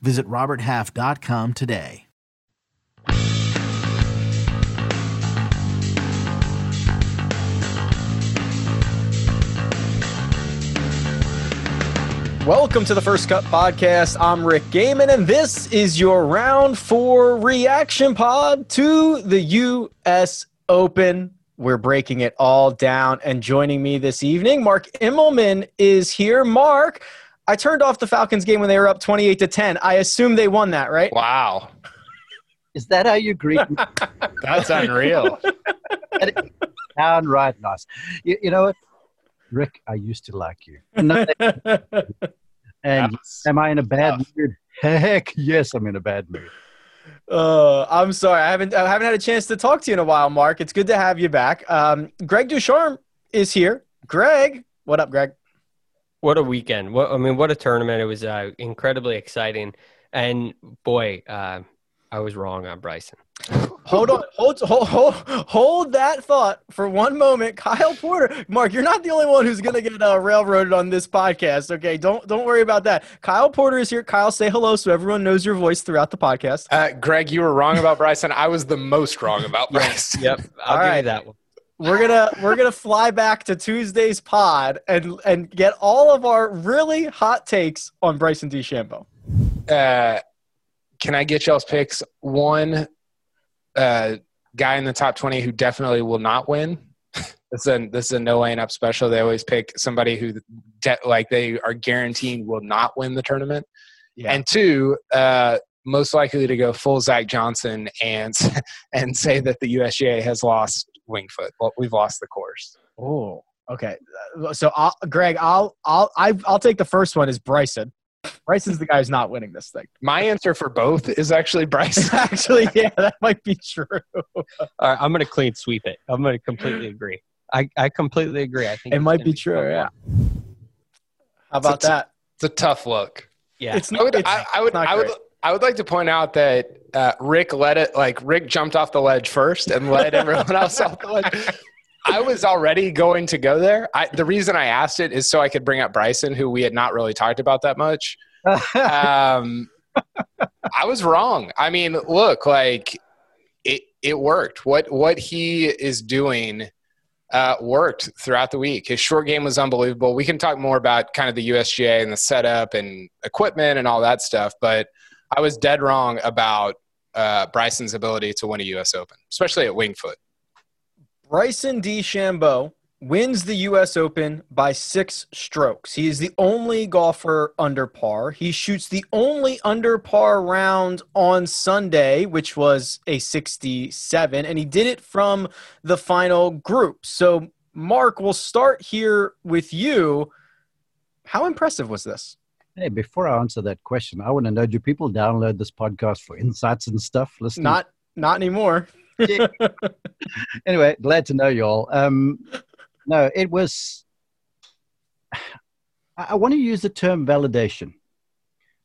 Visit RobertHalf.com today. Welcome to the First Cut Podcast. I'm Rick Gehman, and this is your round four reaction pod to the U.S. Open. We're breaking it all down, and joining me this evening, Mark Immelman is here. Mark, I turned off the Falcons game when they were up 28 to 10. I assume they won that, right? Wow. Is that how you greet me? That's unreal. Downright nice. You, you know what? Rick, I used to like you. And, and am I in a bad tough. mood? Heck, yes, I'm in a bad mood. Uh, I'm sorry. I haven't I haven't had a chance to talk to you in a while, Mark. It's good to have you back. Um, Greg Ducharme is here. Greg, what up, Greg? What a weekend! What I mean, what a tournament! It was uh, incredibly exciting, and boy, uh, I was wrong on Bryson. Hold on, hold, hold, hold, hold that thought for one moment. Kyle Porter, Mark, you're not the only one who's gonna get uh, railroaded on this podcast. Okay, don't don't worry about that. Kyle Porter is here. Kyle, say hello so everyone knows your voice throughout the podcast. Uh, Greg, you were wrong about Bryson. I was the most wrong about Bryson. Yep, I'll All give right. you that one. We're gonna we're gonna fly back to Tuesday's pod and and get all of our really hot takes on Bryson DeChambeau. Uh, can I get y'all's picks? One uh, guy in the top 20 who definitely will not win. This is a, this is a no laying up special. They always pick somebody who de- like they are guaranteed will not win the tournament. Yeah. And two, uh, most likely to go full Zach Johnson and and say that the USGA has lost Winged Foot. Well, we've lost the course. Oh, okay. Uh, So, I'll, Greg, I'll I'll I, I'll take the first one. Is Bryson? Bryson's the guy who's not winning this thing. My answer for both is actually Bryson. Actually, yeah, that might be true. All right, I'm going to clean sweep it. I'm going to completely agree. I, I completely agree. I think It might be true. tough Yeah. one. How about So- that? It's a tough look. Yeah. It's I would, it's- I, I would, it's not I would, great. I would like to point out that uh, Rick let it, like Rick jumped off the ledge first and led everyone else off the ledge. I was already going to go there. I, the reason I asked it is so I could bring up Bryson, who we had not really talked about that much. Um, I was wrong. I mean, look, like it, it worked. What what he is doing uh, worked throughout the week. His short game was unbelievable. We can talk more about kind of the USGA and the setup and equipment and all that stuff, but I was dead wrong about uh, Bryson's ability to win a U.S. Open, especially at Winged Foot. Bryson DeChambeau wins the U.S. Open by six strokes. He is the only golfer under par. He shoots the only under par round on Sunday, which was a 67, and he did it from the final group. So, Mark, we'll start here with you. How impressive was this? Hey, before I answer that question, I want to know do people download this podcast for insights and stuff? Listen, Not not anymore. anyway, glad to know y'all. Um, no, it was. I, I want to use the term validation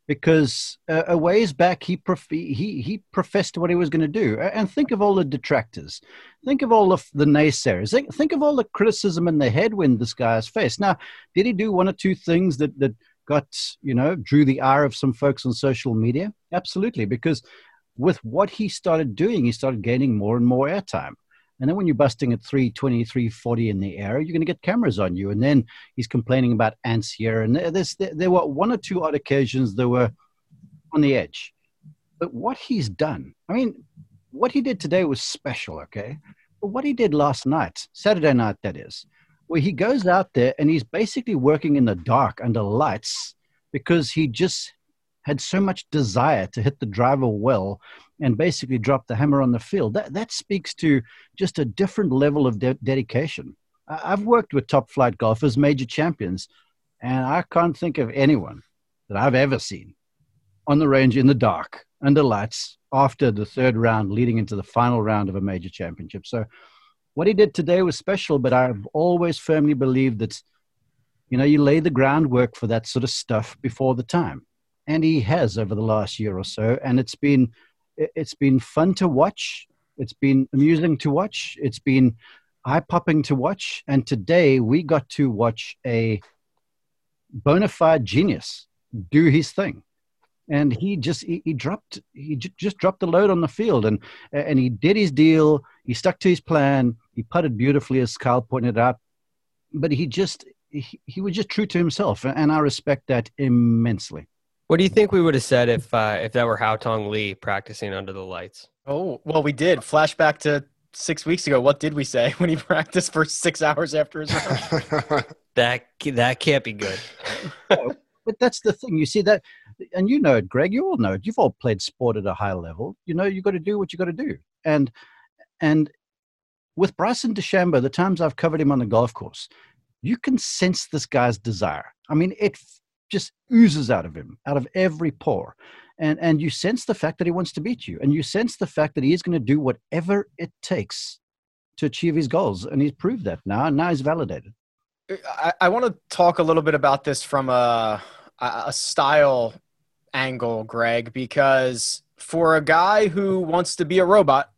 because uh, a ways back he prof- he he professed what he was going to do, and think of all the detractors, think of all the, the naysayers, think, think of all the criticism and the headwind this guy has faced. Now, did he do one or two things that that got you know drew the ire of some folks on social media? Absolutely, because with what he started doing, he started gaining more and more airtime. And then when you're busting at 320, 340 in the air, you're going to get cameras on you. And then he's complaining about ants here. And there's, there, there were one or two odd occasions that were on the edge. But what he's done, I mean, what he did today was special, okay? But what he did last night, Saturday night, that is, where he goes out there and he's basically working in the dark under lights because he just had so much desire to hit the driver well and basically drop the hammer on the field. That, that speaks to just a different level of de- dedication. I've worked with top flight golfers, major champions, and I can't think of anyone that I've ever seen on the range in the dark under lights after the third round, leading into the final round of a major championship. So, what he did today was special, but I've always firmly believed that, you know, you lay the groundwork for that sort of stuff before the time. And he has over the last year or so. And it's been, it's been fun to watch. It's been amusing to watch. It's been eye popping to watch. And today we got to watch a bona fide genius do his thing and he just he, he dropped he j- just dropped the load on the field and and he did his deal he stuck to his plan he putted beautifully as Kyle pointed out but he just he, he was just true to himself and i respect that immensely what do you think we would have said if uh, if that were Haotong Li practicing under the lights oh well we did flashback to six weeks ago what did we say when he practiced for six hours after his that that can't be good but that's the thing you see that and you know it, Greg. You all know it. You've all played sport at a high level. You know you got to do what you got to do. And and with Bryson DeChambeau, the times I've covered him on the golf course, you can sense this guy's desire. I mean, it just oozes out of him, out of every pore. And and you sense the fact that he wants to beat you, and you sense the fact that he is going to do whatever it takes to achieve his goals. And he's proved that now, and now he's validated. Uh, I, I want to talk a little bit about this from a a style angle, Greg, because for a guy who wants to be a robot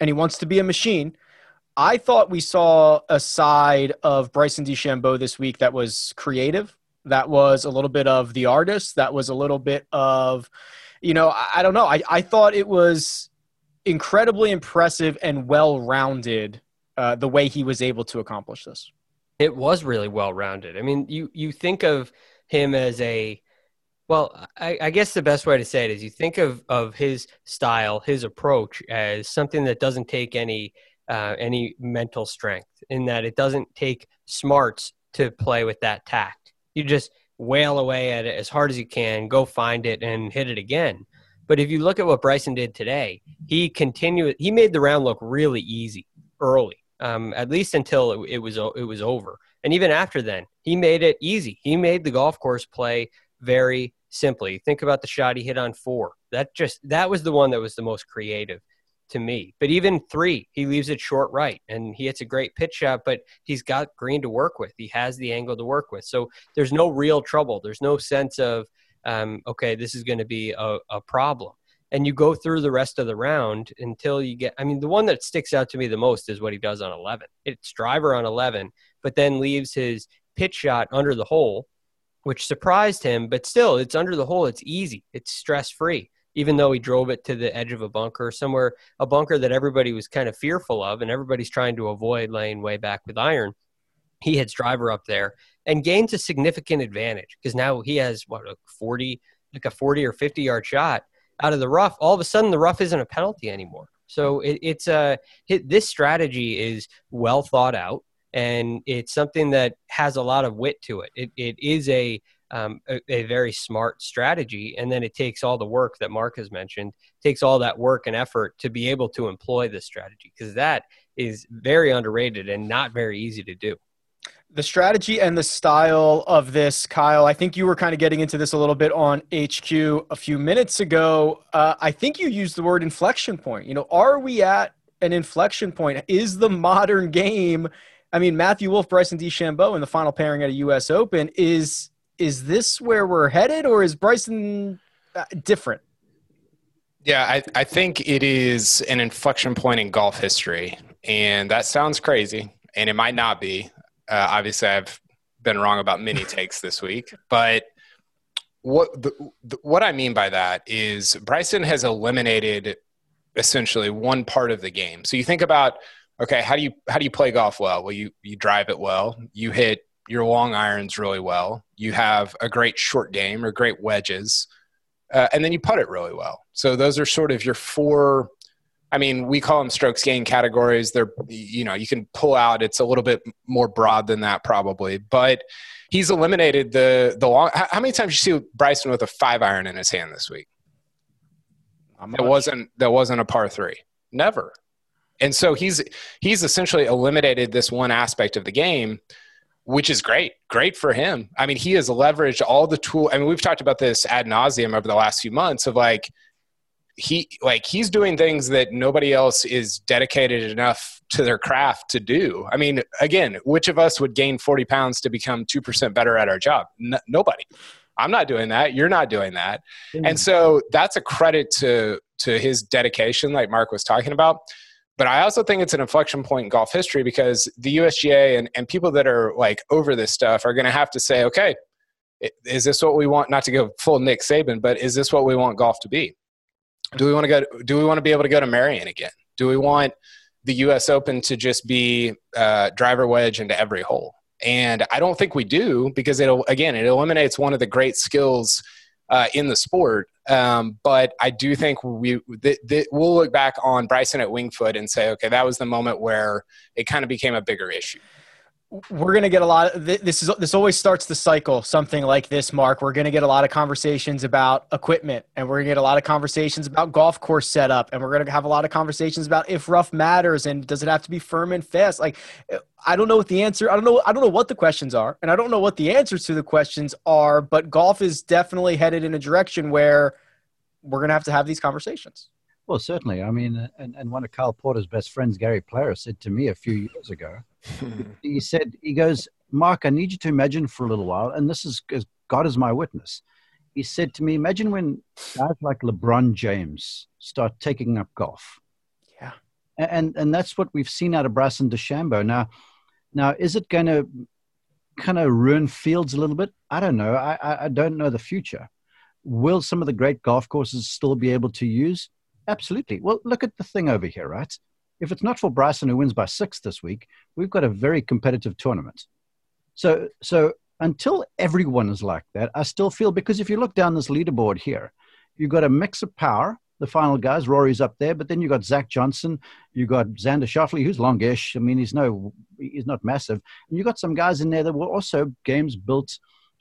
and he wants to be a machine, I thought we saw a side of Bryson DeChambeau this week that was creative, that was a little bit of the artist, that was a little bit of, you know, I, I don't know. I, I thought it was incredibly impressive and well rounded uh, the way he was able to accomplish this. It was really well rounded. I mean, you you think of him as a well, I, I, guess the best way to say it is you think of, of his style, his approach as something that doesn't take any uh, any mental strength. In that it doesn't take smarts to play with that tact. You just wail away at it as hard as you can, go find it, and hit it again. But if you look at what Bryson did today, he continued. He made the round look really easy early, um, at least until it, it was it was over. And even after then, he made it easy. He made the golf course play very simply. Think about the shot he hit on four. That just that was the one that was the most creative to me. But even three, he leaves it short right and he hits a great pitch shot, but he's got green to work with. He has the angle to work with. So there's no real trouble. There's no sense of, um, okay, this is going to be a, a problem. And you go through the rest of the round until you get, I mean, the one that sticks out to me the most is what he does on 11. It's driver on 11, but then leaves his pitch shot under the hole which surprised him. But still, it's under the hole. It's easy. It's stress free. Even though he drove it to the edge of a bunker, somewhere a bunker that everybody was kind of fearful of, and everybody's trying to avoid laying way back with iron. He hits driver up there and gains a significant advantage because now he has what a forty, like a forty or fifty yard shot out of the rough. All of a sudden, the rough isn't a penalty anymore. So it, it's uh, a this strategy is well thought out and it's something that has a lot of wit to it. It, it is a, um, a, a very smart strategy, and then it takes all the work that Mark has mentioned, takes all that work and effort to be able to employ this strategy because that is very underrated and not very easy to do. The strategy and the style of this, Kyle, I think you were kind of getting into this a little bit on HQ a few minutes ago. Uh, I think you used the word inflection point. You know, are we at an inflection point? Is the modern game I mean, Matthew Wolff, Bryson DeChambeau in the final pairing at a U.S. Open is is this where we're headed, or is Bryson uh, different? Yeah, I, I think it is an inflection point in golf history, and that sounds crazy, and it might not be. Uh, obviously, I've been wrong about many takes this week, but what the, the, what I mean by that is Bryson has eliminated essentially one part of the game. So you think about okay, how do you how do you play golf well? Well, you you drive it well. You hit your long irons really well. You have a great short game or great wedges, uh, and then you putt it really well. So those are sort of your four. I mean, we call them strokes gain categories. They're you know you can pull out. It's a little bit more broad than that probably, but he's eliminated the the long. How many times you see Bryson with a five iron in his hand this week? That wasn't that wasn't a par three. Never and so he's he's essentially eliminated this one aspect of the game which is great. Great for him. I mean, he has leveraged all the tool. I mean, we've talked about this ad nauseum over the last few months of like he like he's doing things that nobody else is dedicated enough to their craft to do. I mean, again, which of us would gain 40 pounds to become 2% better at our job? N- nobody. I'm not doing that. You're not doing that. Mm-hmm. And so that's a credit to to his dedication like Mark was talking about. But I also think it's an inflection point in golf history because the USGA and, and people that are like over this stuff are going to have to say, okay, is this what we want? Not to go full Nick Saban, but is this what we want golf to be? Do we want to go? Do we want to be able to go to Merion again? Do we want the U.S. Open to just be uh, driver wedge into every hole? And I don't think we do because it'll again it eliminates one of the great skills uh, in the sport. Um, but I do think we th- th- we'll look back on Bryson at Winged Foot and say, okay, that was the moment where it kind of became a bigger issue we're going to get a lot of this is this always starts the cycle something like this mark. We're going to get a lot of conversations about equipment and we're going to get a lot of conversations about golf course setup and we're going to have a lot of conversations about if rough matters and does it have to be firm and fast? Like i don't know what the answer i don't know i don't know what the questions are and i don't know what the answers to the questions are but golf is definitely headed in a direction where we're going to have to have these conversations well, certainly. I mean, uh, and, and one of Carl Porter's best friends, Gary Player, said to me a few years ago, he said, he goes, Mark, I need you to imagine for a little while, and this is God is my witness. He said to me, imagine when guys like LeBron James start taking up golf. Yeah. And, and that's what we've seen out of Bryson DeChambeau. Now, now, is it going to kind of ruin fields a little bit? I don't know. I, I, I don't know the future. Will some of the great golf courses still be able to use? Absolutely. Well, look at the thing over here, right? If it's not for Bryson who wins by six this week, we've got a very competitive tournament. So, so until everyone is like that, I still feel because if you look down this leaderboard here, you've got a mix of power. The final guys, Rory's up there, but then you've got Zach Johnson, you've got Xander Schauffele, who's longish. I mean, he's no, he's not massive, and you got some guys in there that were also games built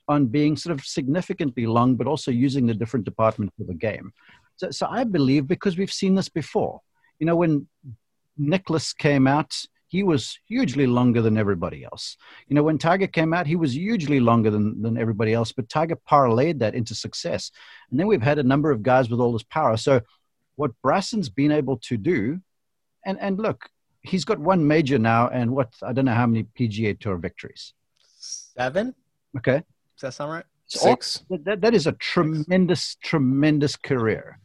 on being sort of significantly long, but also using the different departments of the game. So, so I believe because we've seen this before. You know, when Nicklaus came out, he was hugely longer than everybody else. You know, when Tiger came out, he was hugely longer than, than everybody else, but Tiger parlayed that into success. And then we've had a number of guys with all this power. So what Bryson's been able to do, and, and look, he's got one major now and what, I don't know how many PGA Tour victories. Seven? Okay. Does that sound right? Six. that, that is a tremendous, tremendous career.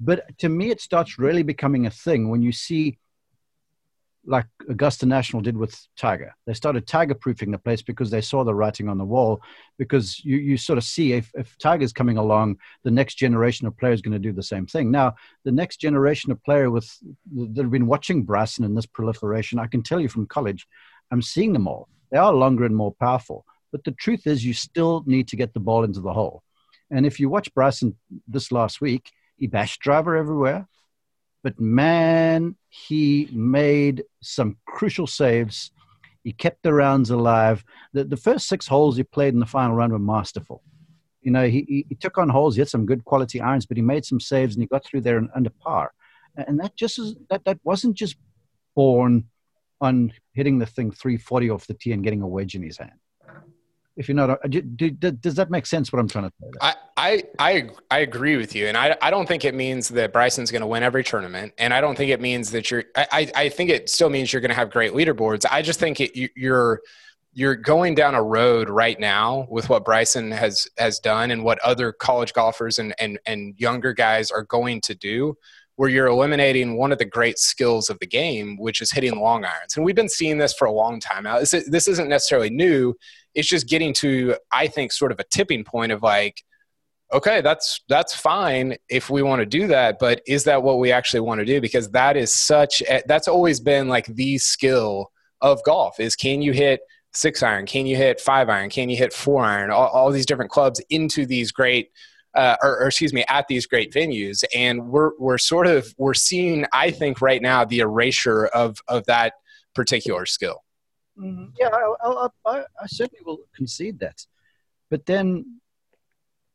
But to me, it starts really becoming a thing when you see, like Augusta National did with Tiger. They started Tiger proofing the place because they saw the writing on the wall. Because you, you sort of see if, if Tiger's coming along, the next generation of players going to do the same thing. Now, the next generation of player with that have been watching Bryson in this proliferation, I can tell you from college, I'm seeing them all. They are longer and more powerful. But the truth is, you still need to get the ball into the hole. And if you watch Bryson this last week, he bashed driver everywhere, but man, he made some crucial saves. He kept the rounds alive. The, the first six holes he played in the final round were masterful. You know, he, he, took on holes. He had some good quality irons, but he made some saves and he got through there under par. And that just is, that that wasn't just born on hitting the thing 340 off the tee and getting a wedge in his hand if you're not do, do, does that make sense what i'm trying to say I, I i i agree with you and i i don't think it means that bryson's going to win every tournament and i don't think it means that you're i i think it still means you're going to have great leaderboards i just think it, you're you're going down a road right now with what Bryson has has done and what other college golfers and and and younger guys are going to do where you're eliminating one of the great skills of the game, which is hitting long irons. And we've been seeing this for a long time now. This, this isn't necessarily new. It's just getting to, I think, sort of a tipping point of like, okay, that's that's fine if we want to do that, but is that what we actually want to do? Because that is such a, that's always been like the skill of golf is can you hit six iron, can you hit five iron, can you hit four iron, all, all these different clubs into these great uh, or, or, excuse me, at these great venues. And we're, we're sort of, we're seeing, I think right now, the erasure of, of that particular skill. Mm-hmm. Yeah, I, I, I, certainly will concede that. But then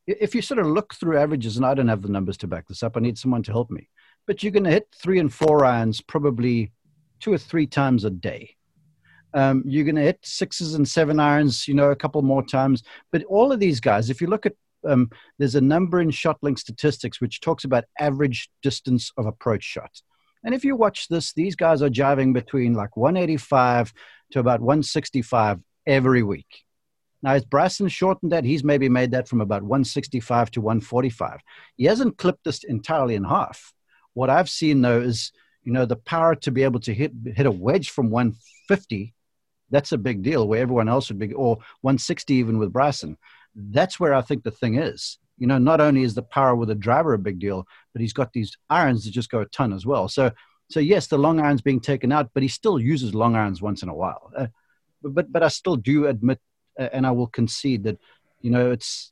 if you sort of look through averages, and I don't have the numbers to back this up, I need someone to help me. But you're going to hit three and four irons probably two or three times a day. Um, you're going to hit sixes and seven irons, you know, a couple more times. But all of these guys, if you look at, um, there's a number in ShotLink statistics which talks about average distance of approach shot. And if you watch this, these guys are jiving between like 185 to about 165 every week. Now, as Bryson shortened that, he's maybe made that from about 165 to 145. He hasn't clipped this entirely in half. What I've seen though is, you know, the power to be able to hit hit a wedge from 150. That's a big deal. Where everyone else would be, or 160 even with Bryson. That's where I think the thing is. You know, not only is the power with a driver a big deal, but he's got these irons that just go a ton as well. So, so yes, the long irons being taken out, but he still uses long irons once in a while. Uh, but but I still do admit, uh, and I will concede that, you know, it's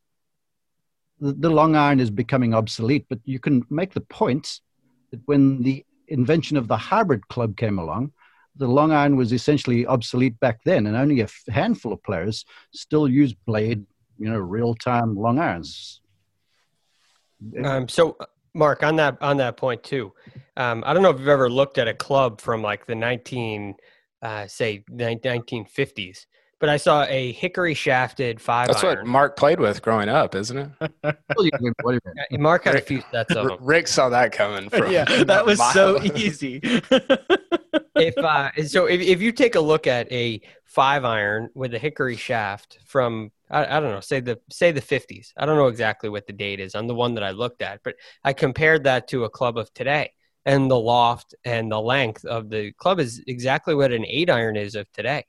the, the long iron is becoming obsolete. But you can make the point that when the invention of the hybrid club came along, the long iron was essentially obsolete back then, and only a handful of players still use blade, you know, real time long irons. Um, so, Mark, on that on that point too, um, I don't know if you've ever looked at a club from like the nineteen, uh, say nineteen fifties, but I saw a hickory shafted five. That's iron. what Mark played with growing up, isn't it? Mark had a few sets of them. Rick saw that coming. From yeah, that was so easy. if uh, so, if if you take a look at a five iron with a hickory shaft from I, I don't know, say the say the fifties. I don't know exactly what the date is on the one that I looked at, but I compared that to a club of today, and the loft and the length of the club is exactly what an eight iron is of today.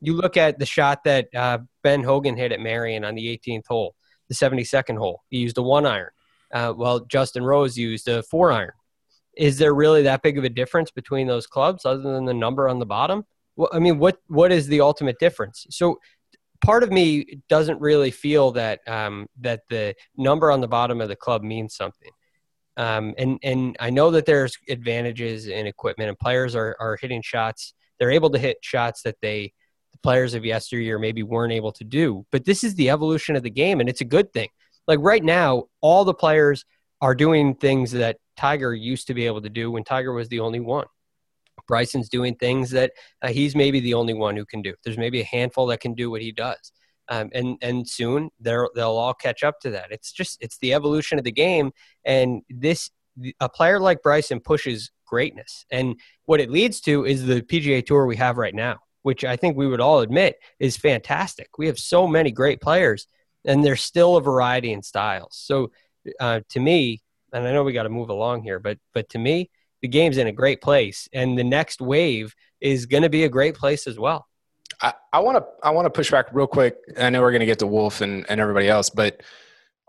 You look at the shot that uh, Ben Hogan hit at Merion on the 18th hole, the 72nd hole. He used a one iron. Uh, well, Justin Rose used a four iron. Is there really that big of a difference between those clubs, other than the number on the bottom? Well, I mean, what what is the ultimate difference? So, part of me doesn't really feel that um, that the number on the bottom of the club means something. Um, and and I know that there's advantages in equipment, and players are are hitting shots. They're able to hit shots that they the players of yesteryear maybe weren't able to do. But this is the evolution of the game, and it's a good thing. Like right now, all the players are doing things that Tiger used to be able to do when Tiger was the only one. Bryson's doing things that uh, he's maybe the only one who can do. There's maybe a handful that can do what he does. Um, and and soon they'll they'll all catch up to that. It's just it's the evolution of the game, and this a player like Bryson pushes greatness, and what it leads to is the PGA Tour we have right now, which I think we would all admit is fantastic. We have so many great players, and there's still a variety in styles. So uh, to me, and I know we got to move along here, but but to me, the game's in a great place, and the next wave is going to be a great place as well. I want to I want to push back real quick. I know we're going to get to Wolff and, and everybody else, but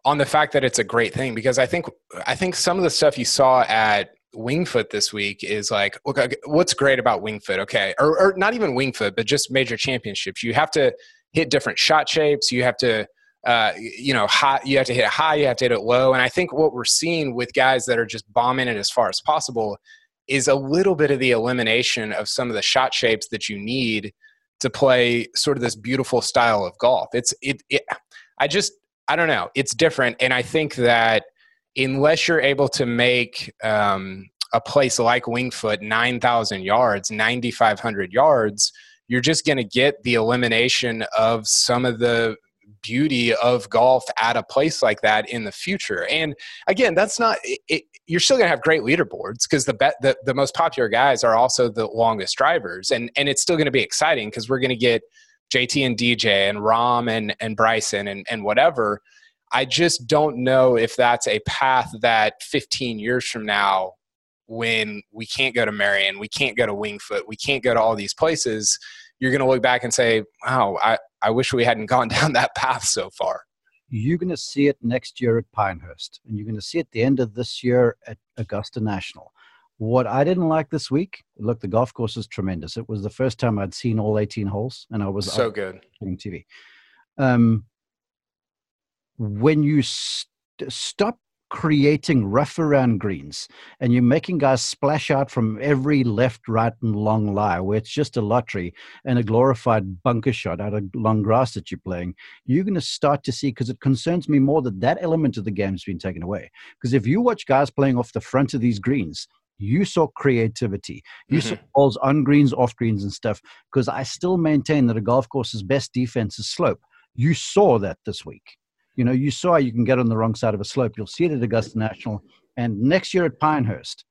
on the fact that it's a great thing because I think I think some of the stuff you saw at Winged Foot this week is like what's great about Winged Foot? Okay, or, or not even Winged Foot, but just major championships. You have to hit different shot shapes. You have to uh, you know high. You have to hit it high. You have to hit it low. And I think what we're seeing with guys that are just bombing it as far as possible is a little bit of the elimination of some of the shot shapes that you need to play sort of this beautiful style of golf. It's it, it I just I don't know. It's different, and I think that unless you're able to make um, a place like Winged Foot nine thousand yards, ninety five hundred yards, you're just going to get the elimination of some of the beauty of golf at a place like that in the future. And again, that's not it, it, you're still going to have great leaderboards because the, the the most popular guys are also the longest drivers, and and it's still going to be exciting because we're going to get JT and DJ and Rahm and and Bryson and and whatever. I just don't know if that's a path that 15 years from now, when we can't go to Merion, we can't go to Winged Foot, we can't go to all these places, you're going to look back and say, wow, I, I wish we hadn't gone down that path so far. You're going to see it next year at Pinehurst, and you're going to see it the end of this year at Augusta National. What I didn't like this week, look, the golf course is tremendous. It was the first time I'd seen all 18 holes, and I was so good on TV. Um, when you st- stop creating rough around greens and you're making guys splash out from every left, right, and long lie where it's just a lottery and a glorified bunker shot out of long grass that you're playing, you're going to start to see because it concerns me more that that element of the game's been taken away. Because if you watch guys playing off the front of these greens, You saw creativity. You Mhm. saw balls on greens, off greens, and stuff. Because I still maintain that a golf course's best defense is slope. You saw that this week. You know, you saw you can get on the wrong side of a slope. You'll see it at Augusta National, and next year at Pinehurst,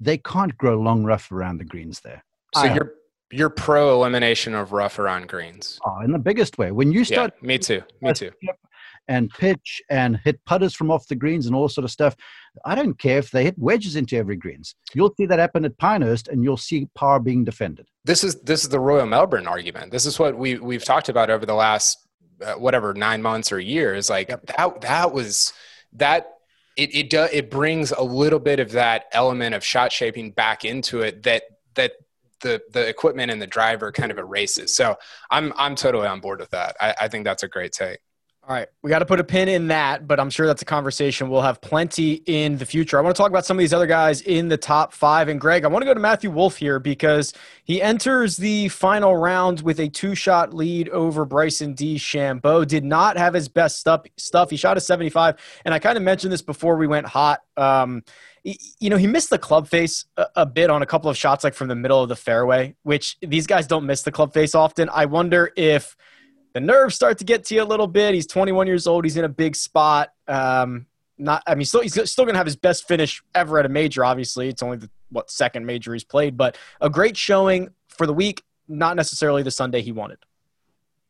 they can't grow long rough around the greens there. So I- you're you're pro elimination of rough around greens. Oh, in the biggest way. When you start. Yeah, me too. Me too. and pitch and hit putters from off the greens and all sort of stuff. I don't care if they hit wedges into every greens. You'll see that happen at Pinehurst, and you'll see par being defended. This is this is the Royal Melbourne argument. This is what we we've talked about over the last Uh, whatever nine months or years. Like that that was that it it do, it brings a little bit of that element of shot shaping back into it that that the the equipment and the driver kind of erases. So I'm I'm totally on board with that. I, I think that's a great take. All right, we got to put a pin in that, but I'm sure that's a conversation we'll have plenty in the future. I want to talk about some of these other guys in the top five. And Greg, I want to go to Matthew Wolff here because he enters the final round with a two shot lead over Bryson DeChambeau. Did not have his best stuff. Stuff. He shot a 75, and I kind of mentioned this before we went hot. Um, you know, he missed the club face a bit on a couple of shots, like from the middle of the fairway, which these guys don't miss the club face often. I wonder if the nerves start to get to you a little bit. He's 21 years old. He's in a big spot. Um, not, I mean, still, he's still going to have his best finish ever at a major. Obviously, it's only the what second major he's played, but a great showing for the week. Not necessarily the Sunday he wanted.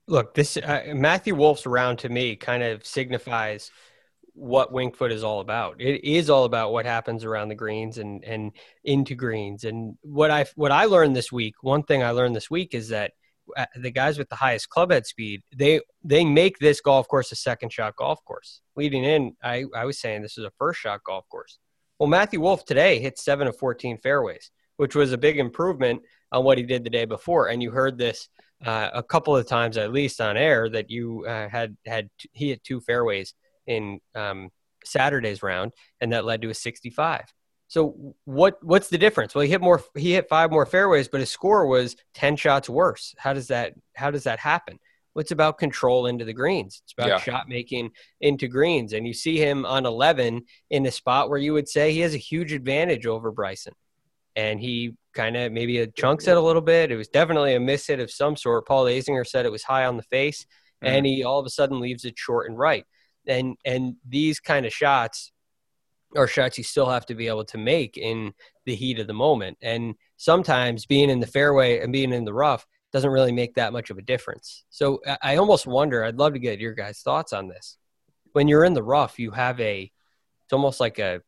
Look, this uh, Matthew Wolff's round to me kind of signifies what Winged Foot is all about. It is all about what happens around the greens and and into greens. And what I what I learned this week, one thing I learned this week is that the guys with the highest club head speed, they they make this golf course a second shot golf course. Leading in, I I was saying this is a first shot golf course. Well, Matthew Wolff today hit seven of 14 fairways, which was a big improvement on what he did the day before. And you heard this uh, a couple of times at least on air that you uh, had had t- he hit two fairways in um, Saturday's round, and that led to a 65. So what what's the difference? Well, he hit more. He hit five more fairways, but his score was 10 shots worse. How does that How does that happen? Well, it's about control into the greens. It's about Yeah. shot making into greens, and you see him on 11 in a spot where you would say he has a huge advantage over Bryson, and he kind of maybe a chunks it a little bit. It was definitely a miss hit of some sort. Paul Azinger said it was high on the face, mm-hmm. and he all of a sudden leaves it short and right. And and these kind of shots are shots you still have to be able to make in the heat of the moment. And sometimes being in the fairway and being in the rough doesn't really make that much of a difference. So I- almost wonder. I'd love to get your guys' thoughts on this. When you're in the rough, you have a it's almost like a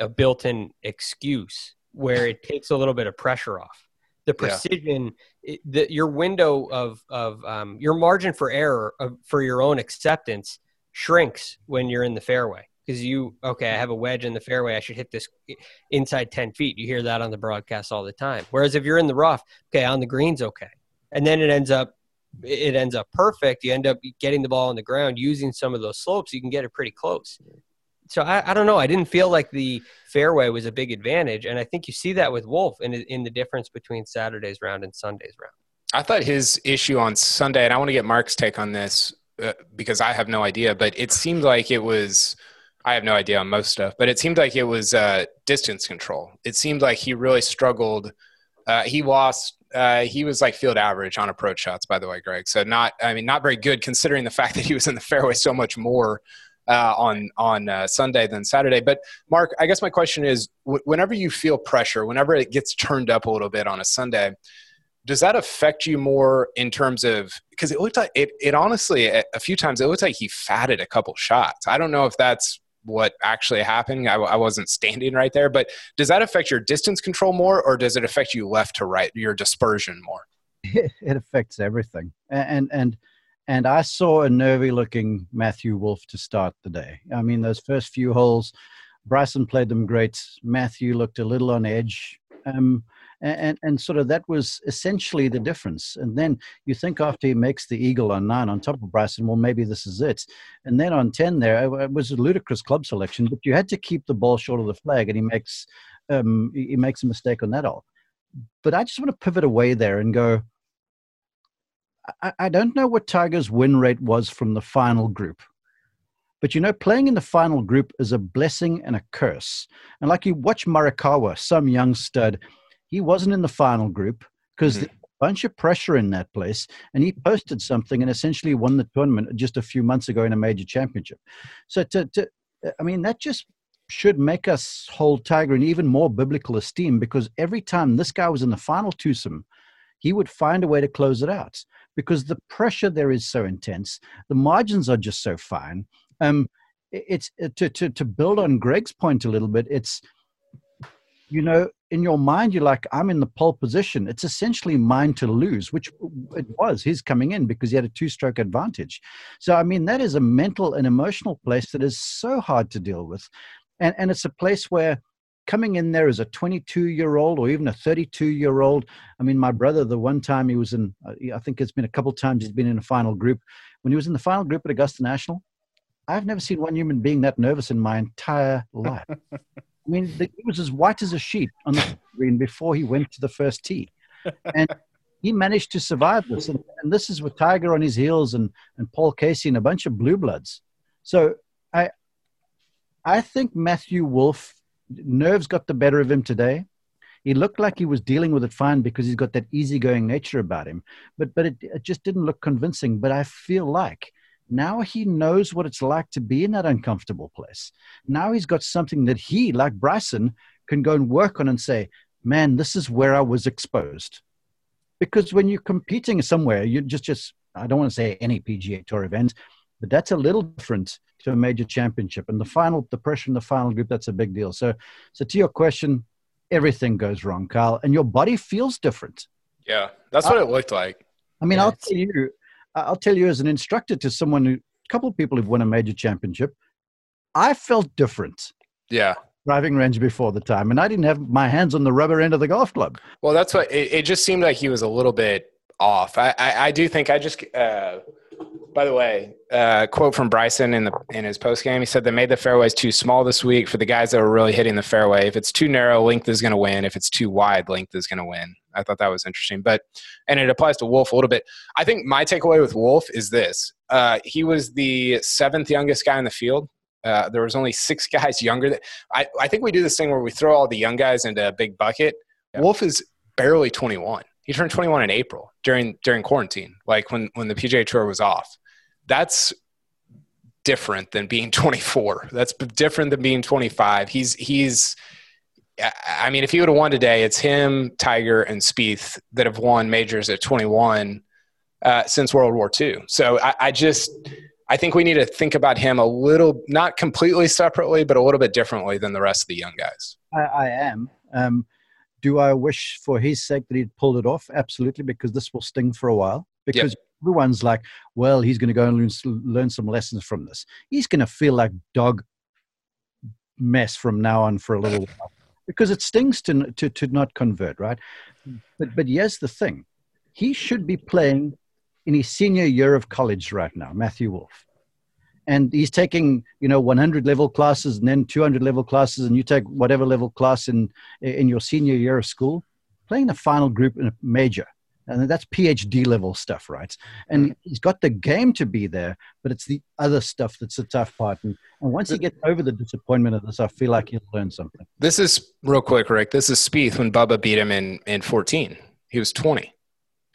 a built-in excuse where it takes a little bit of pressure off. The Yeah. precision, it, the, your window of of um, your margin for error of, for your own acceptance shrinks when you're in the fairway because you okay i have a wedge in the fairway i should hit this inside 10 feet. You hear that on the broadcast all the time. Whereas if you're in the rough okay on the greens okay. And then it ends up it ends up perfect. You end up getting the ball on the ground using some of those slopes. You can get it pretty close. So I, I don't know. I didn't feel like the fairway was a big advantage. And i think you see that with wolff in, in the difference between saturday's round and sunday's round. I thought his issue on Sunday, and I want to get Mark's take on this uh, because I have no idea, but it seemed like it was. I have no idea on most stuff, but it seemed like it was uh, distance control. It seemed like he really struggled. Uh, he lost. Uh, he was like field average on approach shots, by the way, Greg. So not. I mean, not very good considering the fact that he was in the fairway so much more uh, on on uh, Sunday than Saturday. But Mark, I guess my question is: w- whenever you feel pressure, whenever it gets turned up a little bit on a Sunday, does that affect you more in terms of because it looked like it, it honestly a a few times it looked like he fatted a couple shots i don't know if that's what actually happened I, I wasn't standing right there but does that affect your distance control more or does it affect you left to right your dispersion more it affects everything. And and and I saw a nervy looking Matthew Wolff to start the day. I mean, those first few holes, Bryson played them great. Matthew looked a little on edge. Um, and, and sort of that was essentially the difference. And then you think after he makes the eagle on nine on top of Bryson, well, maybe this is it. And then on 10 there, it was a ludicrous club selection, but you had to keep the ball short of the flag, and he makes, um, he makes a mistake on that all. But I just want to pivot away there and go, I, I don't know what Tiger's win rate was from the final group, But you know, playing in the final group is a blessing and a curse. And like you watch Morikawa, some young stud, he wasn't in the final group because mm-hmm. a bunch of pressure in that place. And he posted something and essentially won the tournament just a few months ago in a major championship. So to, to I mean, that just should make us hold Tiger in even more biblical esteem because every time this guy was in the final twosome, he would find a way to close it out because the pressure there is so intense. The margins are just so fine um, it's uh, to, to to build on Greg's point a little bit. It's you know in your mind you're like I'm in the pole position. It's essentially mine to lose, which it was his coming in because he had a two-stroke advantage. So I mean that is a mental and emotional place that is so hard to deal with, and and it's a place where coming in there as a 22 year old or even a 32 year old. I mean, my brother, the one time he was in, I think it's been a couple times he's been in a final group. When he was in the final group at Augusta National, I've never seen one human being that nervous in my entire life. I mean, the, he was as white as a sheet on the green before he went to the first tee. And he managed to survive this. And, and, this is with Tiger on his heels and, and Paul Casey and a bunch of blue bloods. So I, I think Matthew Wolff, nerves got the better of him today. He looked like he was dealing with it fine because he's got that easygoing nature about him. But, but it, it just didn't look convincing. But I feel like now he knows what it's like to be in that uncomfortable place. Now he's got something that he, like Bryson, can go and work on and say, man, this is where I was exposed. Because when you're competing somewhere, you just, just I don't want to say any PGA Tour event, but that's a little different to a major championship. And the final, the pressure in the final group, that's a big deal. So, so to your question, everything goes wrong, Kyle, and your body feels different. Yeah, that's what I, it looked like. I mean, yeah. I'll tell you, I'll tell you as an instructor to someone who, a couple of people who've won a major championship, I felt different. Yeah. Driving range before the time, and I didn't have my hands on the rubber end of the golf club. Well, that's what it, it just seemed like he was a little bit off. I, I, I do think I just, uh, by the way, uh, quote from Bryson in the in his post game. He said they made the fairways too small this week for the guys that were really hitting the fairway. If it's too narrow, length is going to win. If it's too wide, length is going to win. I thought that was interesting, but and it applies to Wolff a little bit. I think my takeaway with Wolff is this: uh, he was the seventh youngest guy in the field. Uh, there was only six guys younger. Than, I I think we do this thing where we throw all the young guys into a big bucket. Yeah. Wolff is barely 21. He turned 21 in April during during quarantine, like when when the PGA Tour was off that's different than being 24. That's different than being 25. He's he's I mean, if he would have won today, it's him, Tiger, and Spieth that have won majors at 21 uh, since World War II. So I, I, just I think we need to think about him a little, not completely separately, but a little bit differently than the rest of the young guys. I, I am. Um, do I wish for his sake that he'd pulled it off? Absolutely, because this will sting for a while. Because yep everyone's like, well, he's going to go and learn, learn some lessons from this. He's going to feel like dog mess from now on for a little while because it stings to, to, to not convert, right? Hmm. But, but here's the thing he should be playing in his senior year of college right now, Matthew Wolff. And he's taking, you know, 100 level classes and then 200 level classes, and you take whatever level class in in your senior year of school, playing the final group in a major and that's phd level stuff right? And mm. he's got the game to be there but it's the other stuff that's the tough part. And, and once he gets over the disappointment of this i feel like he'll learn something. This is real quick rick this is Spieth when bubba beat him in in 14 he was 20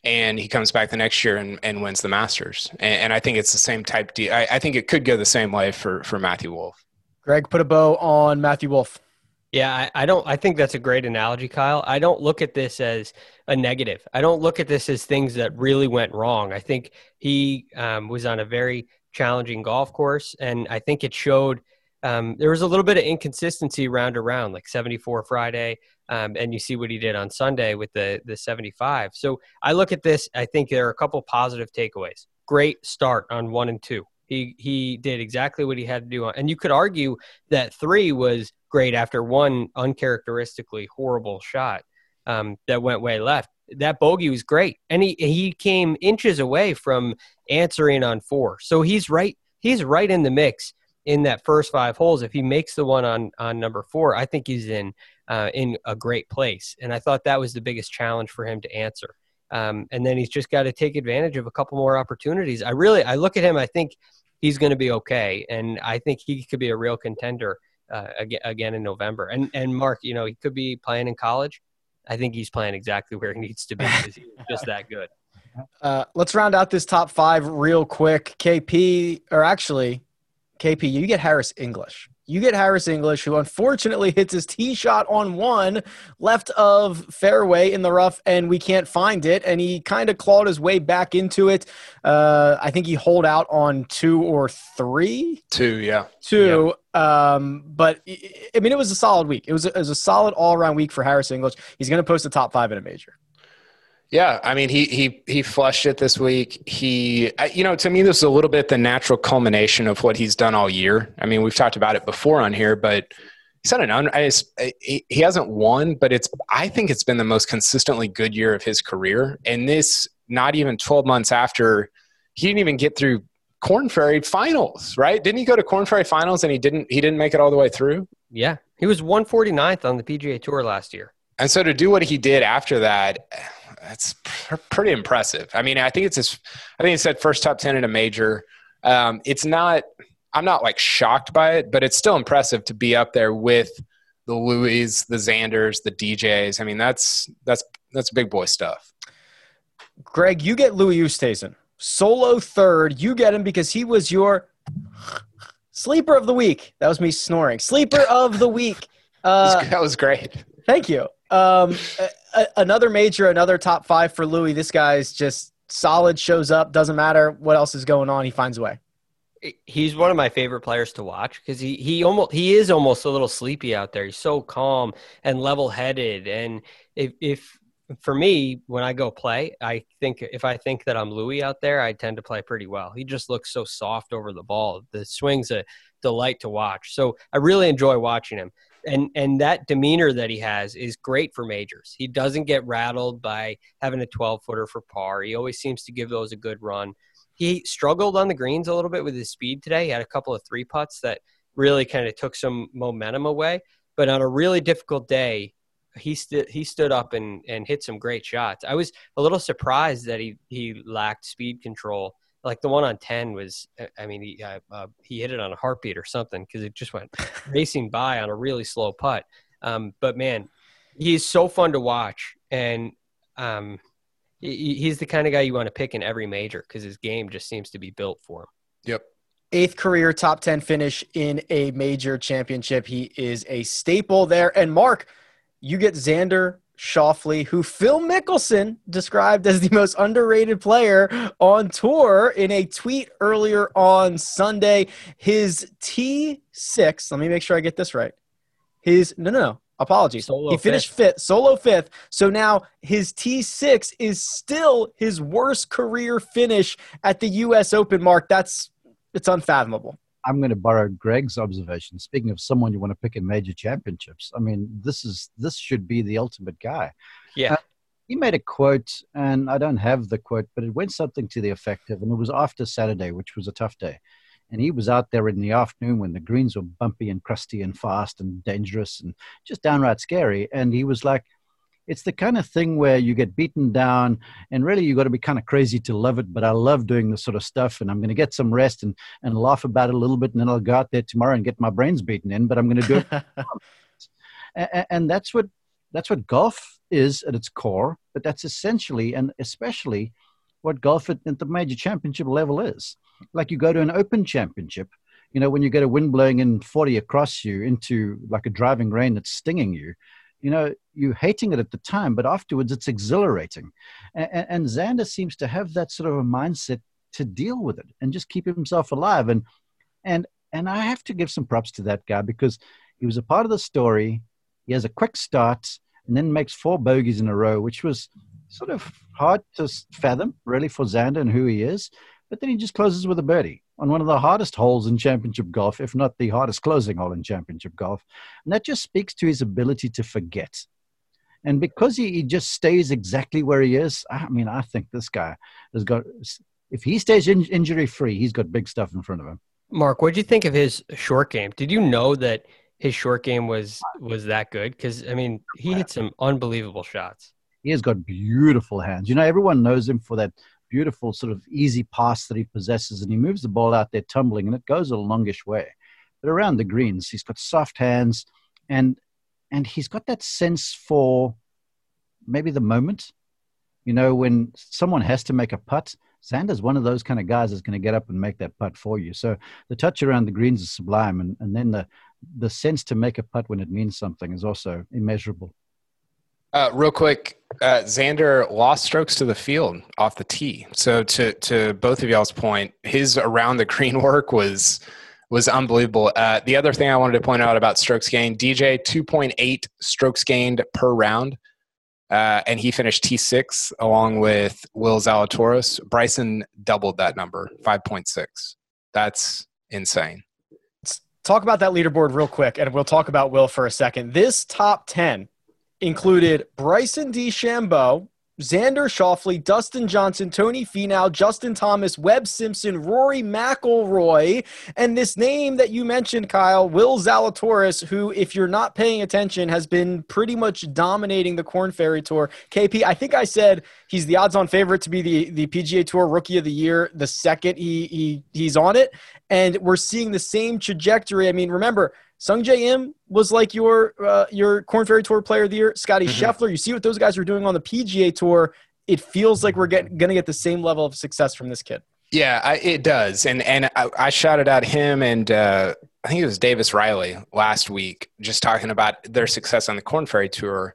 and he comes back the next year and, and wins the masters. And, and i think it's the same type deal I, I think it could go the same way for for matthew wolff greg put a bow on matthew wolff yeah, I, I, don't. I think that's a great analogy, Kyle. I don't look at this as a negative. I don't look at this as things that really went wrong. I think he um, was on a very challenging golf course, and I think it showed. Um, there was a little bit of inconsistency round around, like 74 Friday, um, and you see what he did on Sunday with the the 75. So I look at this. I think there are a couple positive takeaways. Great start on one and two. He he did exactly what he had to do, and you could argue that three was great after one uncharacteristically horrible shot um, that went way left. That bogey was great, and he he came inches away from answering on four. So he's right. He's right in the mix in that first five holes. If he makes the one on on number four, I think he's in uh, in a great place. And I thought that was the biggest challenge for him to answer. Um, and then he's just got to take advantage of a couple more opportunities. I really I look at him. I think he's going to be okay. And I think he could be a real contender uh, again, again in November. And and Mark, you know, he could be playing in college. I think he's playing exactly where he needs to be he's just that good. Uh, let's round out this top five real quick. KP, or actually, KP, you get Harris English. You get Harris English, who unfortunately hits his tee shot on one left of fairway in the rough, and we can't find it. And he kind of clawed his way back into it. Uh, I think he holed out on two or three. Two, yeah. Two. Um, but I mean, it was a solid week. It was a, it was a solid all around week for Harris English. He's going to post a top five in a major. Yeah, I mean, he he he flushed it this week. He, you know, to me, this is a little bit the natural culmination of what he's done all year. I mean, we've talked about it before on here, but he's had an un, he, he hasn't won, but it's I think it's been the most consistently good year of his career. And this, not even twelve months after, he didn't even get through Korn Ferry finals, right? Didn't he go to Korn Ferry finals and he didn't he didn't make it all the way through? Yeah, he was 149th on the PGA Tour last year. And so to do what he did after that that's pr- pretty impressive. I mean, I think it's his, I think he said first top 10 in a major. Um, it's not, I'm not like shocked by it, but it's still impressive to be up there with the Louis, the Xanders, the DJs. I mean, that's, that's, that's big boy stuff. Greg, you get Louis Oosthuizen. Solo third. You get him because he was your sleeper of the week. That was me snoring. Sleeper of the week. Uh, that was great. Thank you. Um, a, another major, another top five for Louis. This guy's just solid, shows up, doesn't matter what else is going on, he finds a way. He's one of my favorite players to watch because he he almost he is almost a little sleepy out there. He's so calm and level headed. And if if for me, when I go play, I think if I think that I'm Louis out there, I tend to play pretty well. He just looks so soft over the ball. The swing's a delight to watch. So I really enjoy watching him and and that demeanor that he has is great for majors. He doesn't get rattled by having a 12 footer for par. He always seems to give those a good run. He struggled on the greens a little bit with his speed today. He had a couple of three putts that really kind of took some momentum away. But on a really difficult day, he he stood up and and hit some great shots. I was a little surprised that he he lacked speed control like the one on 10 was i mean he, uh, uh, he hit it on a heartbeat or something because it just went racing by on a really slow putt. Um, but man he's so fun to watch. And um, he, he's the kind of guy you want to pick in every major because his game just seems to be built for him. Yep. Eighth career top 10 finish in a major championship. He is a staple there. And mark you get xander Schauffele, who Phil Mickelson described as the most underrated player on tour in a tweet earlier on Sunday. His T6, let me make sure I get this right. His, no, no, no, apologies. Solo he finished fifth. fifth, solo fifth. So now his T6 is still his worst career finish at the U.S. Open mark. That's, it's unfathomable. I'm going to borrow Greg's observation. Speaking of someone you want to pick in major championships, I mean, this is this should be the ultimate guy. Yeah. Uh, he made a quote, and I don't have the quote, but it went something to the effect of, and it was after Saturday, which was a tough day. And he was out there in the afternoon when the greens were bumpy and crusty and fast and dangerous and just downright scary. And he was like, it's the kind of thing where you get beaten down and really you've got to be kind of crazy to love it but i love doing this sort of stuff and i'm going to get some rest and, and laugh about it a little bit and then i'll go out there tomorrow and get my brains beaten in but i'm going to do it and, and that's what that's what golf is at its core but that's essentially and especially what golf at, at the major championship level is. Like you go to an open championship you know when you get a wind blowing in 40 across you into like a driving rain that's stinging you you know, you're hating it at the time, but afterwards it's exhilarating. And, and Xander seems to have that sort of a mindset to deal with it and just keep himself alive. And and and I have to give some props to that guy because he was a part of the story. He has a quick start and then makes four bogeys in a row, which was sort of hard to fathom, really, for Xander and who he is. But then he just closes with a birdie on one of the hardest holes in championship golf, if not the hardest closing hole in championship golf. And that just speaks to his ability to forget. And because he, he just stays exactly where he is, I mean, I think this guy has got, if he stays in, injury free, he's got big stuff in front of him. Mark, what do you think of his short game? Did you know that his short game was was that good? Because I mean, he hit some unbelievable shots. He has got beautiful hands. You know, everyone knows him for that beautiful sort of easy pass that he possesses, and he moves the ball out there tumbling, and it goes a longish way. But around the greens, he's got soft hands, and and he's got that sense for maybe the moment. You know, when someone has to make a putt, Xander's one of those kind of guys that's going to get up and make that putt for you. So the touch around the greens is sublime, and, and then the the sense to make a putt when it means something is also immeasurable. Uh, real quick, uh, Xander lost strokes to the field off the tee. So to to both of y'all's point, his around the green work was was unbelievable. Uh, the other thing I wanted to point out about strokes gained, DJ two point eight strokes gained per round, uh, and he finished T six along with Will Zalatoris. Bryson doubled that number, five point six. That's insane. Let's talk about that leaderboard real quick, and we'll talk about Will for a second. This top ten included Bryson DeChambeau, Xander Schauffele, Dustin Johnson, Tony Finau, Justin Thomas, Webb Simpson, Rory McIlroy, and this name that you mentioned, Kyle, Will Zalatoris, who, if you're not paying attention, has been pretty much dominating the Korn Ferry Tour. KP, I think I said he's the odds-on favorite to be the, the PGA Tour Rookie of the Year the second he, he he's on it, and we're seeing the same trajectory. I mean, remember – Sungjae Im was like your uh, your Korn Ferry Tour Player of the Year. Scotty mm-hmm. Scheffler. You see what those guys are doing on the PGA Tour. It feels like we're getting going to get the same level of success from this kid. Yeah, I, it does, and and I, I shouted out him and uh, I think it was Davis Riley last week, just talking about their success on the Korn Ferry Tour.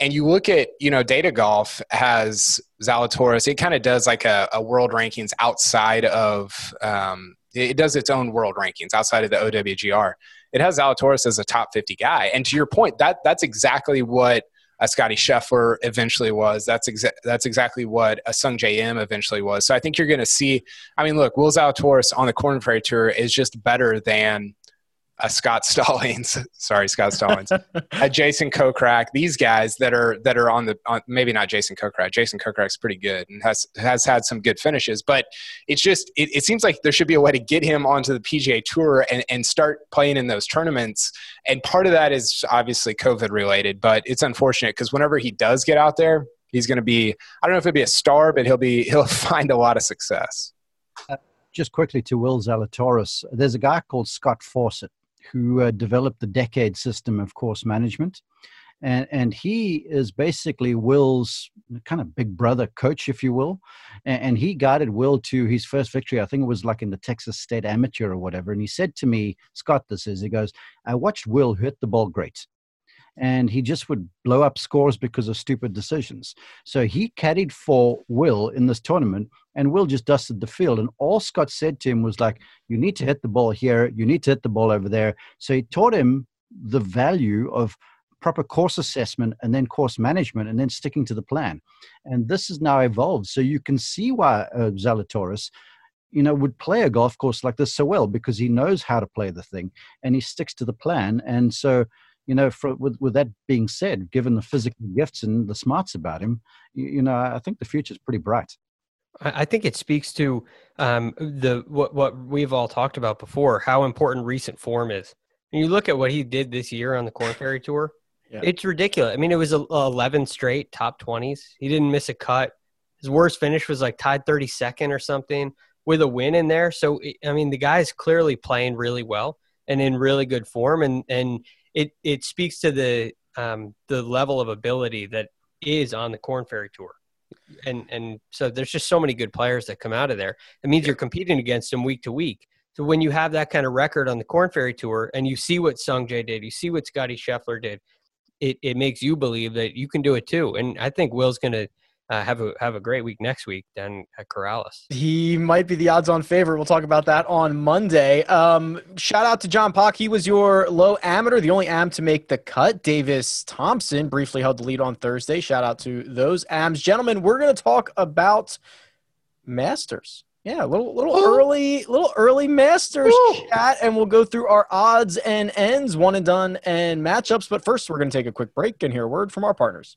And you look at, you know, Data Golf has Zalatoris. It kind of does like a, a, world rankings outside of, um, it does its own world rankings outside of the OWGR it has Zalatoris as a top 50 guy. And to your point, that that's exactly what a Scotty Scheffler eventually was. That's exa- that's exactly what a Sungjae Im eventually was. So I think you're going to see. I mean, look, Will Zalatoris on the Korn Ferry Tour is just better than a Scott Stallings, sorry, Scott Stallings, a Jason Kokrak, these guys that are that are on the on, maybe not Jason Kokrak. Jason Kokrak's pretty good and has has had some good finishes, but it's just it, it seems like there should be a way to get him onto the PGA Tour and, and start playing in those tournaments. And part of that is obviously COVID related, but it's unfortunate because whenever he does get out there, he's going to be I don't know if he'll be a star, but he'll be he'll find a lot of success. Uh, just quickly to Will Zalatoris, there's a guy called Scott Fawcett who uh, developed the decade system of course management. And, and he is basically Will's kind of big brother coach, if you will. And, and he guided Will to his first victory. I think it was like in the Texas State Amateur or whatever. And he said to me, Scott, this is, he goes, I watched Will hit the ball great and he just would blow up scores because of stupid decisions. So he caddied for Will in this tournament, and Will just dusted the field. And all Scott said to him was like, "You need to hit the ball here. You need to hit the ball over there." So he taught him the value of proper course assessment and then course management and then sticking to the plan. And this has now evolved. So you can see why uh, Zalatoris you know, would play a golf course like this so well because he knows how to play the thing and he sticks to the plan. And so you know, for, with with that being said, given the physical gifts and the smarts about him, you, you know, I think the future is pretty bright. I think it speaks to um, the what what we've all talked about before, how important recent form is. And you look at what he did this year on the Korn Ferry Tour; yeah. it's ridiculous. I mean, it was a, a eleven straight top twenties. He didn't miss a cut. His worst finish was like tied thirty second or something with a win in there. So I mean, the guy's clearly playing really well and in really good form, and and it it speaks to the um, the level of ability that is on the Korn Ferry Tour. And and so there's just so many good players that come out of there. It means you're competing against them week to week. So when you have that kind of record on the Korn Ferry Tour and you see what Sung Jae did, you see what Scotty Scheffler did, it, it makes you believe that you can do it too. And I think Will's going to uh, have a have a great week next week down at Corales. He might be the odds-on favorite. We'll talk about that on Monday. Um, shout out to John Pak. He was your low amateur, the only am to make the cut. Davis Thompson briefly held the lead on Thursday. Shout out to those ams, gentlemen. We're going to talk about Masters. Yeah, a little little Ooh. early, little early Masters Ooh. chat, and we'll go through our odds and ends, one and done, and matchups. But first, we're going to take a quick break and hear a word from our partners.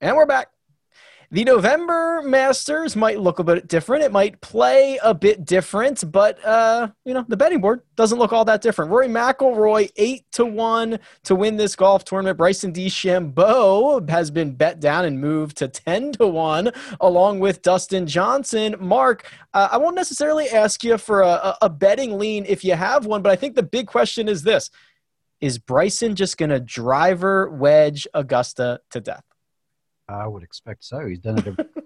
And we're back. The November Masters might look a bit different. It might play a bit different, but uh, you know the betting board doesn't look all that different. Rory McIlroy eight to one to win this golf tournament. Bryson DeChambeau has been bet down and moved to ten to one, along with Dustin Johnson. Mark, uh, I won't necessarily ask you for a, a betting lean if you have one, but I think the big question is this: Is Bryson just going to driver wedge Augusta to death? I would expect so. He's done it.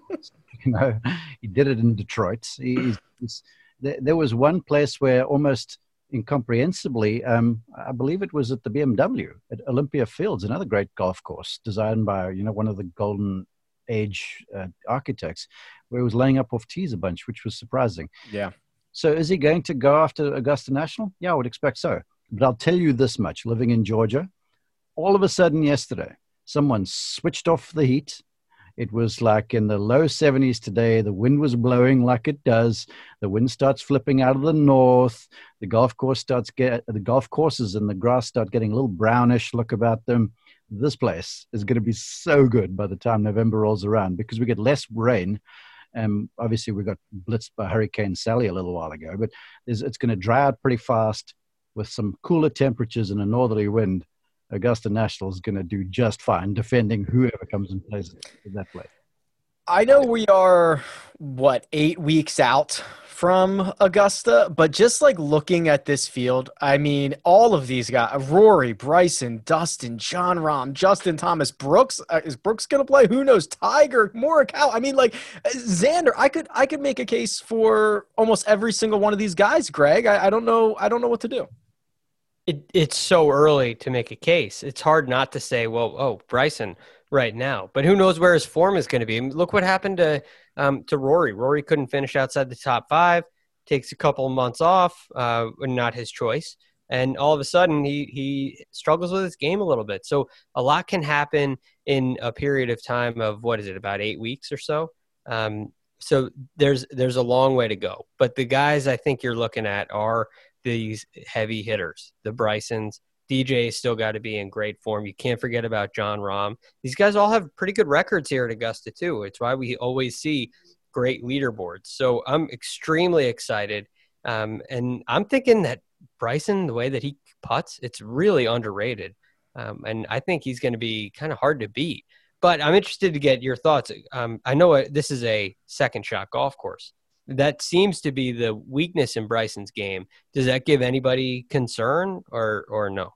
You know, he did it in Detroit. He's, he's, there, there, was one place where almost incomprehensibly, um, I believe it was at the BMW at Olympia Fields, another great golf course designed by you know one of the golden age uh, architects, where he was laying up off tees a bunch, which was surprising. Yeah. So is he going to go after Augusta National? Yeah, I would expect so. But I'll tell you this much: living in Georgia, all of a sudden yesterday someone switched off the heat. It was like in the low 70s today. The wind was blowing like it does. The wind starts flipping out of the north. The golf course starts get the golf courses and the grass start getting a little brownish look about them. This place is going to be so good by the time November rolls around because we get less rain. Um, obviously, we got blitzed by Hurricane Sally a little while ago, but it's going to dry out pretty fast with some cooler temperatures and a northerly wind Augusta National is going to do just fine defending whoever comes and plays in that play. I know we are what eight weeks out from Augusta, but just like looking at this field, I mean, all of these guys: Rory, Bryson, Dustin, Jon Rahm, Justin Thomas, Brooks. Uh, is Brooks going to play? Who knows? Tiger, Morikawa. I mean, like Xander. I could I could make a case for almost every single one of these guys. Greg, I, I don't know. I don't know what to do it, it's so early to make a case. It's hard not to say, well, oh, Bryson right now, but who knows where his form is going to be? look what happened to um, to Rory. Rory couldn't finish outside the top five. Takes a couple of months off, uh, not his choice, and all of a sudden he he struggles with his game a little bit. So a lot can happen in a period of time of what is it about eight weeks or so. Um, so there's there's a long way to go. But the guys I think you're looking at are these heavy hitters, the Brysons. DJ still got to be in great form. You can't forget about Jon Rahm. These guys all have pretty good records here at Augusta too. It's why we always see great leaderboards. So I'm extremely excited, um, and I'm thinking that Bryson, the way that he puts, it's really underrated, um, and I think he's going to be kind of hard to beat. But I'm interested to get your thoughts. Um, I know this is a second shot golf course that seems to be the weakness in Bryson's game. Does that give anybody concern or or no?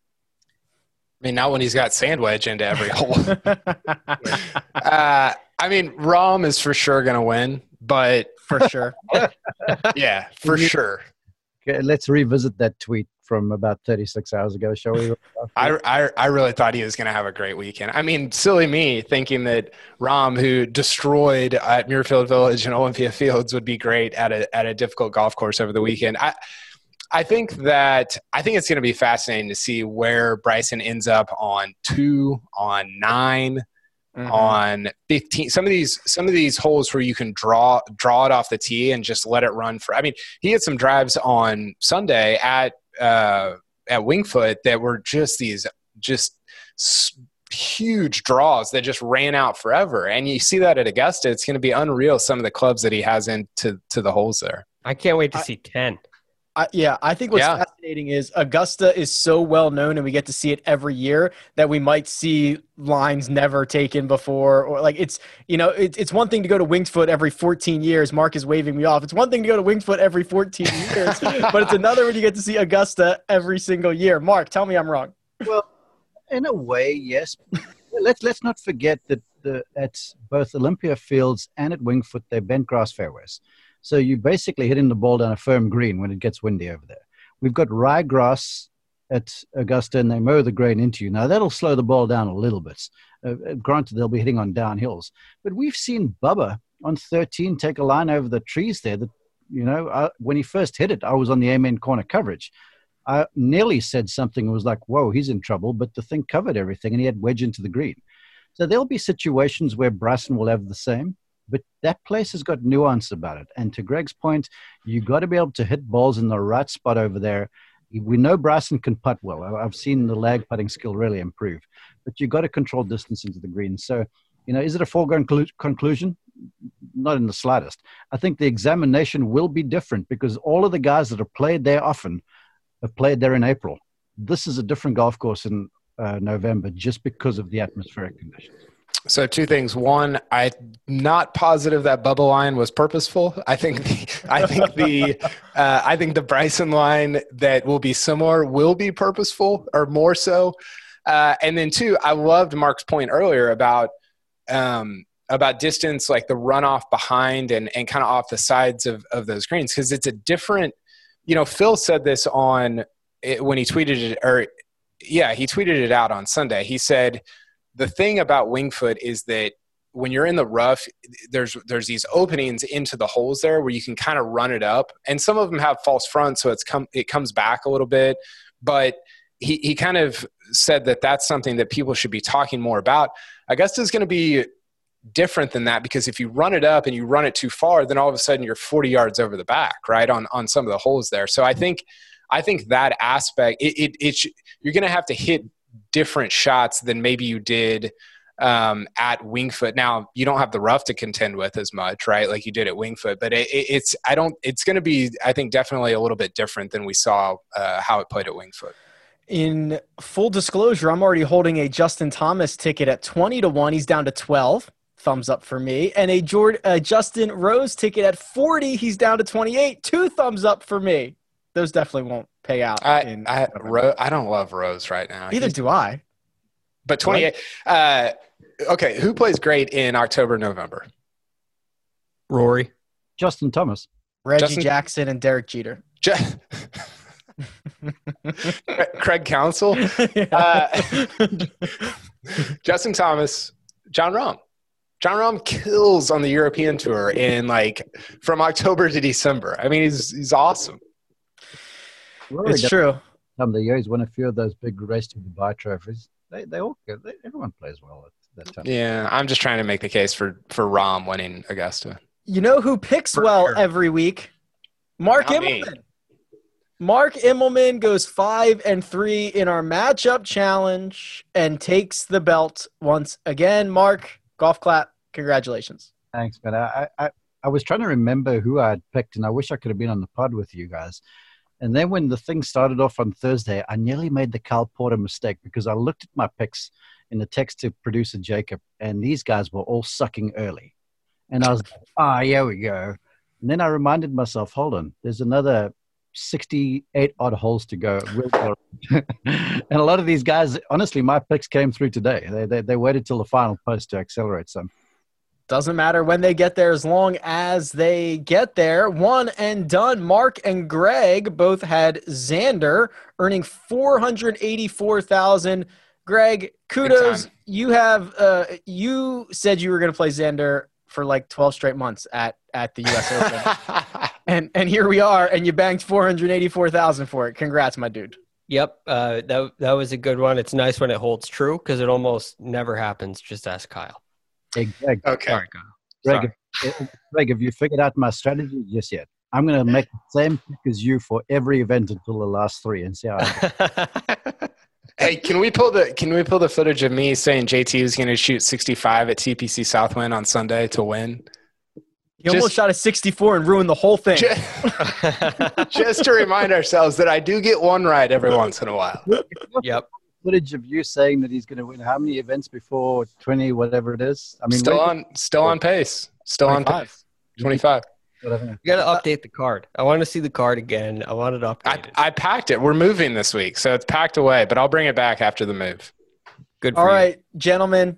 I mean, not when he's got sand wedge into every hole. uh, I mean, Rahm is for sure going to win, but for sure, yeah, for sure. Okay, let's revisit that tweet from about 36 hours ago, shall we? I, I, I really thought he was going to have a great weekend. I mean, silly me thinking that Rahm, who destroyed at Muirfield Village and Olympia Fields, would be great at a, at a difficult golf course over the weekend. I, I think that I think it's going to be fascinating to see where Bryson ends up on two, on 9 mm-hmm. on fifteen. Some of these some of these holes where you can draw draw it off the tee and just let it run for. I mean, he had some drives on Sunday at uh, at Winged Foot that were just these just huge draws that just ran out forever. And you see that at Augusta, it's going to be unreal. Some of the clubs that he has into to the holes there. I can't wait to I, see ten. I, yeah, I think what's yeah. fascinating is Augusta is so well known, and we get to see it every year that we might see lines never taken before, or like it's you know it, it's one thing to go to Winged Foot every 14 years. Mark is waving me off. It's one thing to go to Winged Foot every 14 years, but it's another when you get to see Augusta every single year. Mark, tell me I'm wrong. Well, in a way, yes. let's let's not forget that the, at both Olympia Fields and at Winged Foot they're bent grass fairways. So you're basically hitting the ball down a firm green when it gets windy over there. We've got ryegrass at Augusta and they mow the grain into you. Now that'll slow the ball down a little bit. Uh, uh granted, they'll be hitting on downhills, but we've seen Bubba on 13 take a line over the trees there that You know, I, when he first hit it, I was on the amen corner coverage. I nearly said something and was like, whoa, he's in trouble, but the thing covered everything and he had wedge into the green. So there'll be situations where Bryson will have the same, but that place has got nuance about it. And to Greg's point, you got to be able to hit balls in the right spot over there. We know Bryson can putt well. I've seen the lag putting skill really improve, but you've got to control distance into the green. So, you know, is it a foregone conclusion? Not in the slightest. I think the examination will be different because all of the guys that have played there often have played there in April. This is a different golf course in uh, November just because of the atmospheric conditions. So two things. One, I'm not positive that Bubba line was purposeful. I think the, I think the uh, I think the Bryson line that will be similar will be purposeful or more so. Uh, and then two, I loved Mark's point earlier about um, about distance, like the runoff behind and and kind of off the sides of of those greens because it's a different. You know, Phil said this on it, when he tweeted it, or yeah, he tweeted it out on Sunday. He said the thing about Winged Foot is that when you're in the rough, there's there's these openings into the holes there where you can kind of run it up, and some of them have false fronts, so it's come it comes back a little bit. But he he kind of said that that's something that people should be talking more about. Augusta is going to be different than that because if you run it up and you run it too far, then all of a sudden you're 40 yards over the back, right on on some of the holes there. So I think I think that aspect it, it, it you're going to have to hit different shots than maybe you did um, at Winged Foot. Now you don't have the rough to contend with as much, right? Like you did at Winged Foot, but it, it's I don't. It's going to be I think definitely a little bit different than we saw uh, how it played at Winged Foot. In full disclosure, I'm already holding a Justin Thomas ticket at 20 to 1. He's down to 12. Thumbs up for me. And a Justin Rose ticket at 40. He's down to 28. Two thumbs up for me those definitely won't pay out. I in, I, Ro- I don't love Rose right now. Neither He's, do I. But 28. Uh, okay, who plays great in October, November? Rory. Justin Thomas. Reggie Justin? Jackson and Derek Jeter. Je- Craig Counsell. Uh, Justin Thomas. Jon Rahm. Jon Rahm kills on the European tour in like from October to December. I mean, he's he's awesome. Rory it's true. Some of the years won a few of those big race to Dubai trophies. They they all they, everyone plays well at that time. Yeah, I'm just trying to make the case for for Rahm winning Augusta. You know who picks for well sure. every week? Mark Not Immelman. Me. Mark Immelman goes five and three in our matchup challenge and takes the belt once again. Mark, golf clap. Congratulations. Thanks, man. I, I, I was trying to remember who I had picked, and I wish I could have been on the pod with you guys. And then when the thing started off on Thursday, I nearly made the Kyle Porter mistake because I looked at my picks in the text to producer Jacob, and these guys were all sucking early. And I was like, ah, oh, here we go. And then I reminded myself, hold on, there's another 68 odd holes to go. and a lot of these guys, honestly, my picks came through today. They, they, they waited till the final post to accelerate some. Doesn't matter when they get there as long as they get there. One and done. Mark and Greg both had Xander earning 484,000. Greg, kudos. You have uh you said you were going to play Xander for like 12 straight months at at the US Open. and and here we are and you banked 484,000 for it. Congrats, my dude. Yep, uh, that that was a good one. It's nice when it holds true because it almost never happens. Just ask Kyle. Hey, Greg. Okay. Sorry, Greg, If, Greg, have you figured out my strategy just yet? I'm going to make the same pick as you for every event until the last three and see how. hey, can we pull the can we pull the footage of me saying JT was going to shoot 65 at TPC Southwind on Sunday to win? He just, almost shot a 64 and ruined the whole thing. Just, just to remind ourselves that I do get one right every once in a while. Yep footage of you saying that he's going to win how many events before 20 whatever it is? I mean still on still on pace. Still 25. on pace. 25 you got to update the card. I want to see the card again. I want it updated. I, I packed it. We're moving this week so it's packed away but i'll bring it back after the move. Good All right, you. gentlemen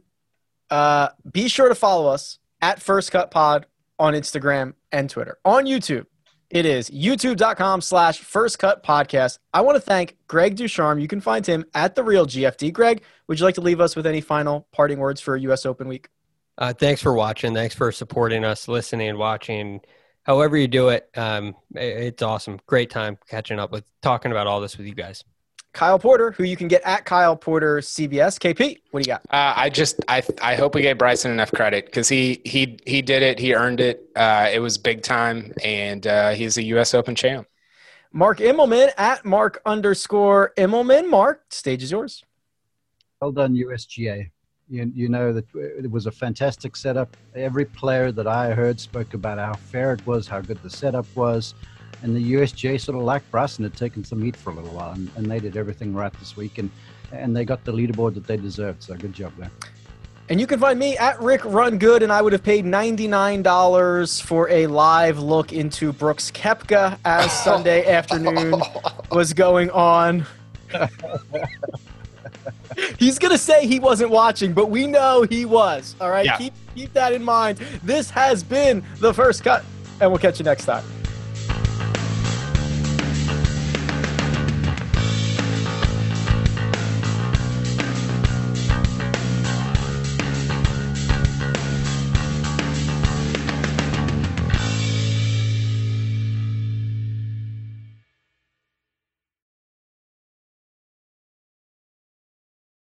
uh, be sure to follow us at first cut pod on instagram and twitter. On youtube it is youtube.com slash first cut podcast. I want to thank Greg Ducharme. You can find him at the real GFD. Greg, would you like to leave us with any final parting words for US Open week? Uh, thanks for watching. Thanks for supporting us, listening, watching, however you do it, um, it's awesome. Great time catching up with talking about all this with you guys. Kyle Porter, who you can get at Kyle Porter CBS. KP, what do you got? Uh, I just I I hope we gave Bryson enough credit because he he he did it. He earned it. Uh, it was big time, and uh, he's a U.S. Open champ. Mark Immelman at Mark underscore Immelman. Mark, stage is yours. Well done, USGA. You, you know that it was a fantastic setup. Every player that I heard spoke about how fair it was, how good the setup was and the USGA sort of like Bryson had taken some heat for a little while, and, and, they did everything right this week, and and they got the leaderboard that they deserved. So good job there. And you can find me at Rick Run Good, and I would have paid ninety nine dollars for a live look into Brooks Koepka as Sunday afternoon was going on. He's gonna say he wasn't watching, but we know he was. All right, yeah. keep keep that in mind. This has been the first cut, and we'll catch you next time.